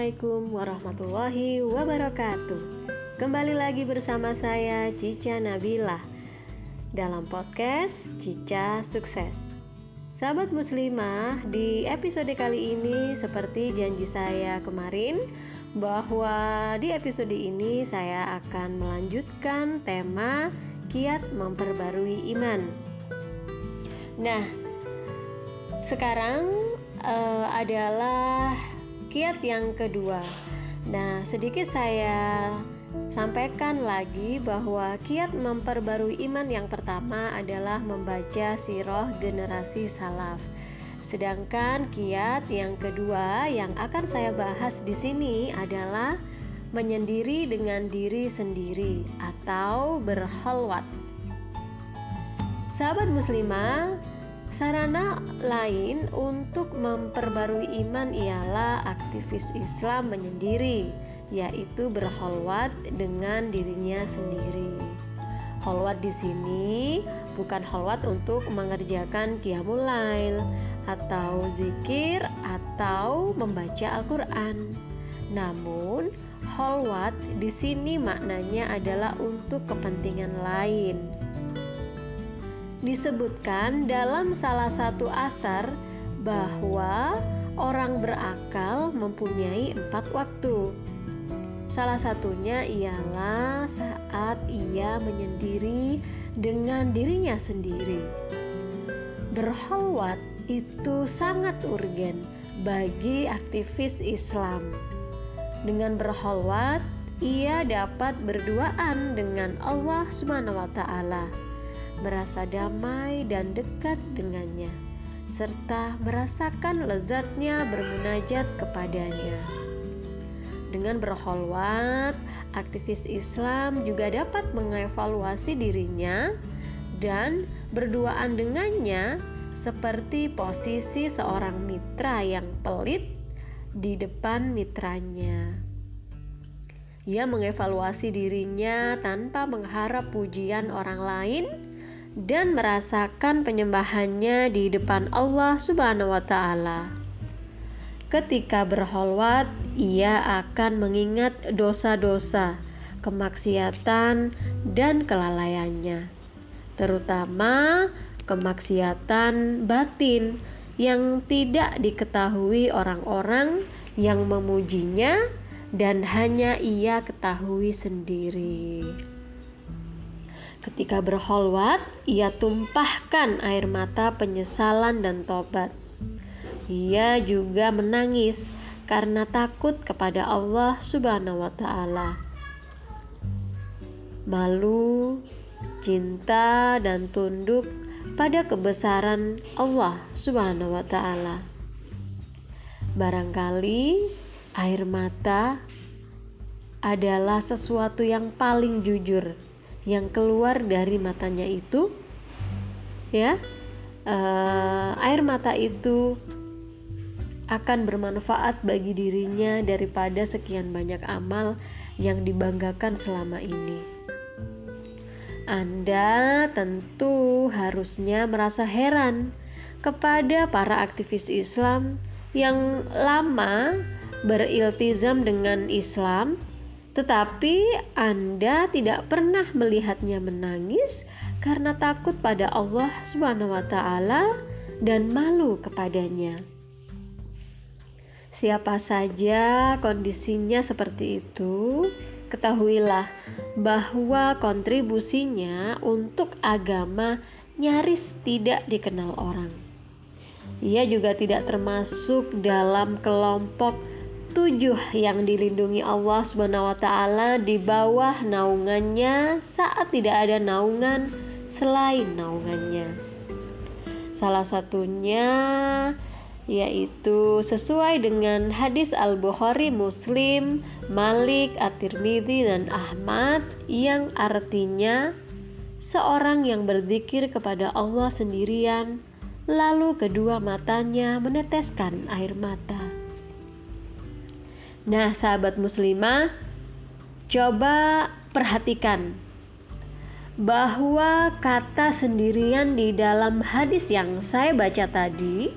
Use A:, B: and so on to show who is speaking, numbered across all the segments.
A: Assalamualaikum warahmatullahi wabarakatuh. Kembali lagi bersama saya Cica Nabila dalam podcast Cica Sukses. Sahabat muslimah, di episode kali ini seperti janji saya kemarin bahwa di episode ini saya akan melanjutkan tema kiat memperbarui iman. Nah, sekarang uh, adalah kiat yang kedua. Nah, sedikit saya sampaikan lagi bahwa kiat memperbarui iman yang pertama adalah membaca sirah generasi salaf. Sedangkan kiat yang kedua yang akan saya bahas di sini adalah menyendiri dengan diri sendiri atau berhalwat. Sahabat muslimah, Sarana lain untuk memperbarui iman ialah aktivis Islam menyendiri, yaitu berholwat dengan dirinya sendiri. Holwat di sini bukan holwat untuk mengerjakan qiyamul lail atau zikir atau membaca Al-Qur'an. Namun, holwat di sini maknanya adalah untuk kepentingan lain disebutkan dalam salah satu asar bahwa orang berakal mempunyai empat waktu. Salah satunya ialah saat ia menyendiri dengan dirinya sendiri. Berholwat itu sangat urgen bagi aktivis Islam. Dengan berholwat, ia dapat berduaan dengan Allah taala merasa damai dan dekat dengannya, serta merasakan lezatnya bermunajat kepadanya. Dengan berholwat, aktivis Islam juga dapat mengevaluasi dirinya dan berduaan dengannya seperti posisi seorang mitra yang pelit di depan mitranya. Ia mengevaluasi dirinya tanpa mengharap pujian orang lain dan merasakan penyembahannya di depan Allah Subhanahu wa taala. Ketika berholwat, ia akan mengingat dosa-dosa, kemaksiatan, dan kelalaiannya, terutama kemaksiatan batin yang tidak diketahui orang-orang yang memujinya dan hanya ia ketahui sendiri. Ketika berholwat, ia tumpahkan air mata penyesalan dan tobat. Ia juga menangis karena takut kepada Allah Subhanahu wa taala. Malu, cinta dan tunduk pada kebesaran Allah Subhanahu wa taala. Barangkali air mata adalah sesuatu yang paling jujur yang keluar dari matanya itu ya uh, air mata itu akan bermanfaat bagi dirinya daripada sekian banyak amal yang dibanggakan selama ini. Anda tentu harusnya merasa heran kepada para aktivis Islam yang lama beriltizam dengan Islam tetapi Anda tidak pernah melihatnya menangis karena takut pada Allah taala dan malu kepadanya. Siapa saja kondisinya seperti itu, ketahuilah bahwa kontribusinya untuk agama nyaris tidak dikenal orang. Ia juga tidak termasuk dalam kelompok tujuh yang dilindungi Allah Subhanahu wa taala di bawah naungannya saat tidak ada naungan selain naungannya. Salah satunya yaitu sesuai dengan hadis Al-Bukhari, Muslim, Malik, At-Tirmidzi dan Ahmad yang artinya seorang yang berzikir kepada Allah sendirian lalu kedua matanya meneteskan air mata. Nah, sahabat muslimah, coba perhatikan bahwa kata sendirian di dalam hadis yang saya baca tadi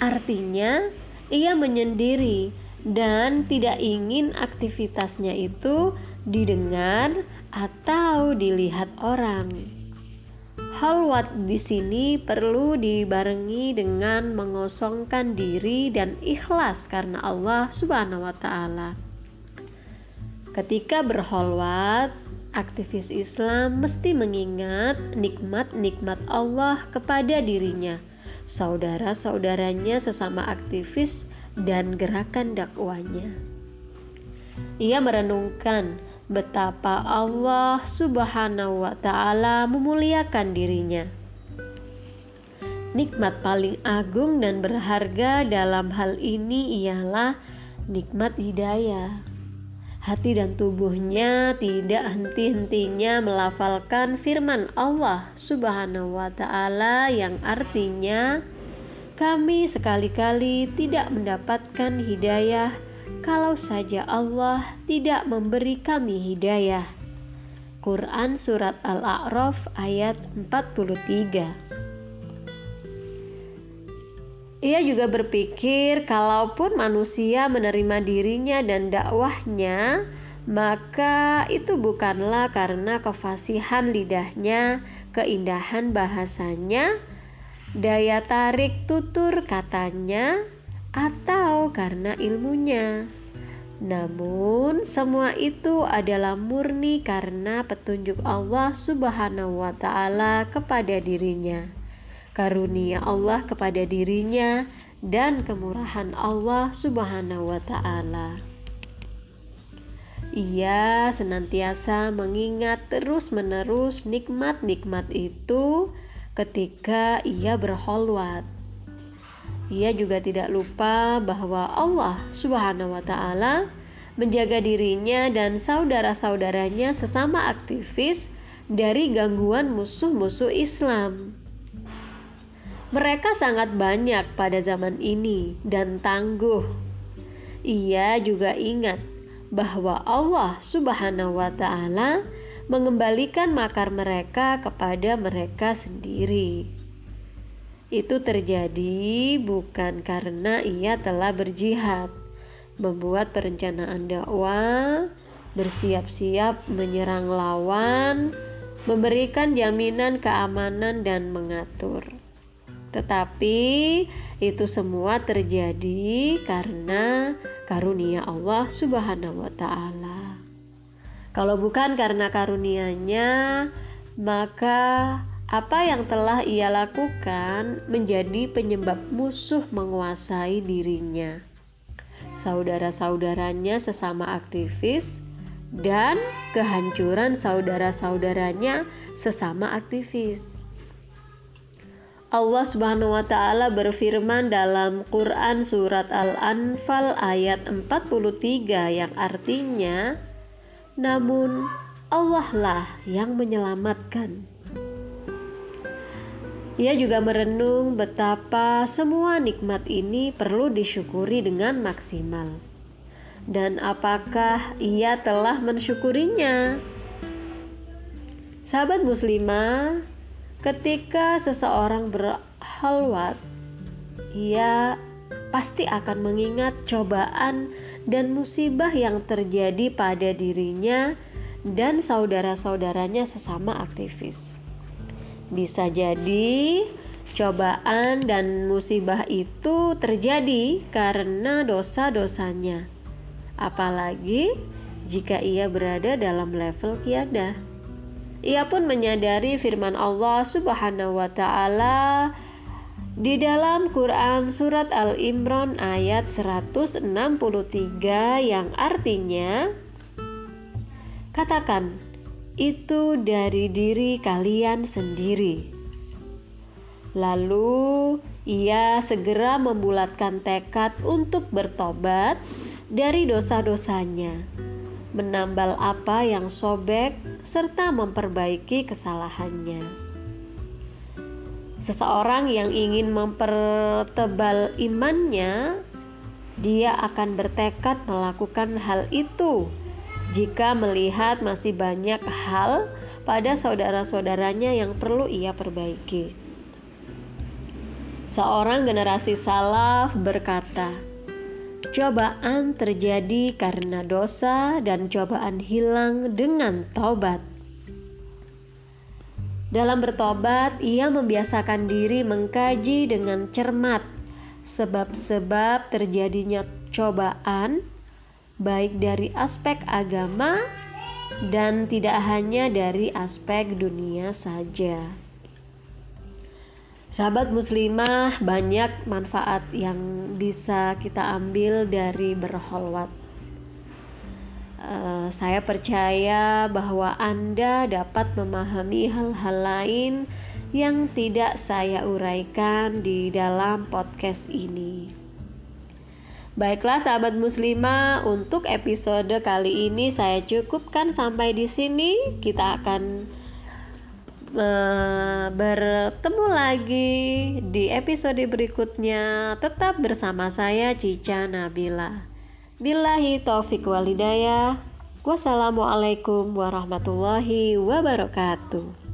A: artinya ia menyendiri dan tidak ingin aktivitasnya itu didengar atau dilihat orang. Halwat di sini perlu dibarengi dengan mengosongkan diri dan ikhlas karena Allah Subhanahu wa taala. Ketika berholwat, aktivis Islam mesti mengingat nikmat-nikmat Allah kepada dirinya, saudara-saudaranya sesama aktivis dan gerakan dakwanya. Ia merenungkan betapa Allah Subhanahu wa Ta'ala memuliakan dirinya. Nikmat paling agung dan berharga dalam hal ini ialah nikmat hidayah. Hati dan tubuhnya tidak henti-hentinya melafalkan firman Allah Subhanahu wa Ta'ala, yang artinya, "Kami sekali-kali tidak mendapatkan hidayah kalau saja Allah tidak memberi kami hidayah. Quran Surat Al-A'raf ayat 43 Ia juga berpikir kalaupun manusia menerima dirinya dan dakwahnya maka itu bukanlah karena kefasihan lidahnya, keindahan bahasanya, daya tarik tutur katanya, atau karena ilmunya. Namun, semua itu adalah murni karena petunjuk Allah Subhanahu wa Ta'ala kepada dirinya, karunia Allah kepada dirinya, dan kemurahan Allah Subhanahu wa Ta'ala. Ia senantiasa mengingat terus-menerus nikmat-nikmat itu ketika ia berholwat ia juga tidak lupa bahwa Allah Subhanahu wa taala menjaga dirinya dan saudara-saudaranya sesama aktivis dari gangguan musuh-musuh Islam. Mereka sangat banyak pada zaman ini dan tangguh. Ia juga ingat bahwa Allah Subhanahu wa taala mengembalikan makar mereka kepada mereka sendiri. Itu terjadi bukan karena ia telah berjihad, membuat perencanaan dakwah, bersiap-siap menyerang lawan, memberikan jaminan keamanan dan mengatur. Tetapi itu semua terjadi karena karunia Allah Subhanahu wa taala. Kalau bukan karena karunia-Nya, maka apa yang telah ia lakukan menjadi penyebab musuh menguasai dirinya, saudara-saudaranya sesama aktivis, dan kehancuran saudara-saudaranya sesama aktivis. Allah Subhanahu wa taala berfirman dalam Quran surat Al-Anfal ayat 43 yang artinya namun Allah lah yang menyelamatkan ia juga merenung betapa semua nikmat ini perlu disyukuri dengan maksimal. Dan apakah ia telah mensyukurinya? Sahabat muslimah, ketika seseorang berhalwat, ia pasti akan mengingat cobaan dan musibah yang terjadi pada dirinya dan saudara-saudaranya sesama aktivis. Bisa jadi cobaan dan musibah itu terjadi karena dosa-dosanya. Apalagi jika ia berada dalam level kiadah. Ia pun menyadari firman Allah Subhanahu wa taala di dalam Quran surat Al-Imran ayat 163 yang artinya Katakan, itu dari diri kalian sendiri. Lalu ia segera membulatkan tekad untuk bertobat dari dosa-dosanya, menambal apa yang sobek, serta memperbaiki kesalahannya. Seseorang yang ingin mempertebal imannya, dia akan bertekad melakukan hal itu jika melihat masih banyak hal pada saudara-saudaranya yang perlu ia perbaiki. Seorang generasi salaf berkata, Cobaan terjadi karena dosa, dan cobaan hilang dengan taubat. Dalam bertobat, ia membiasakan diri mengkaji dengan cermat sebab-sebab terjadinya cobaan, baik dari aspek agama dan tidak hanya dari aspek dunia saja. Sahabat muslimah, banyak manfaat yang bisa kita ambil dari berholwat Uh, saya percaya bahwa Anda dapat memahami hal-hal lain yang tidak saya uraikan di dalam podcast ini. Baiklah sahabat muslimah, untuk episode kali ini saya cukupkan sampai di sini. Kita akan uh, bertemu lagi di episode berikutnya. Tetap bersama saya Cica Nabila. Billahi taufik walidayah. Wassalamualaikum warahmatullahi wabarakatuh.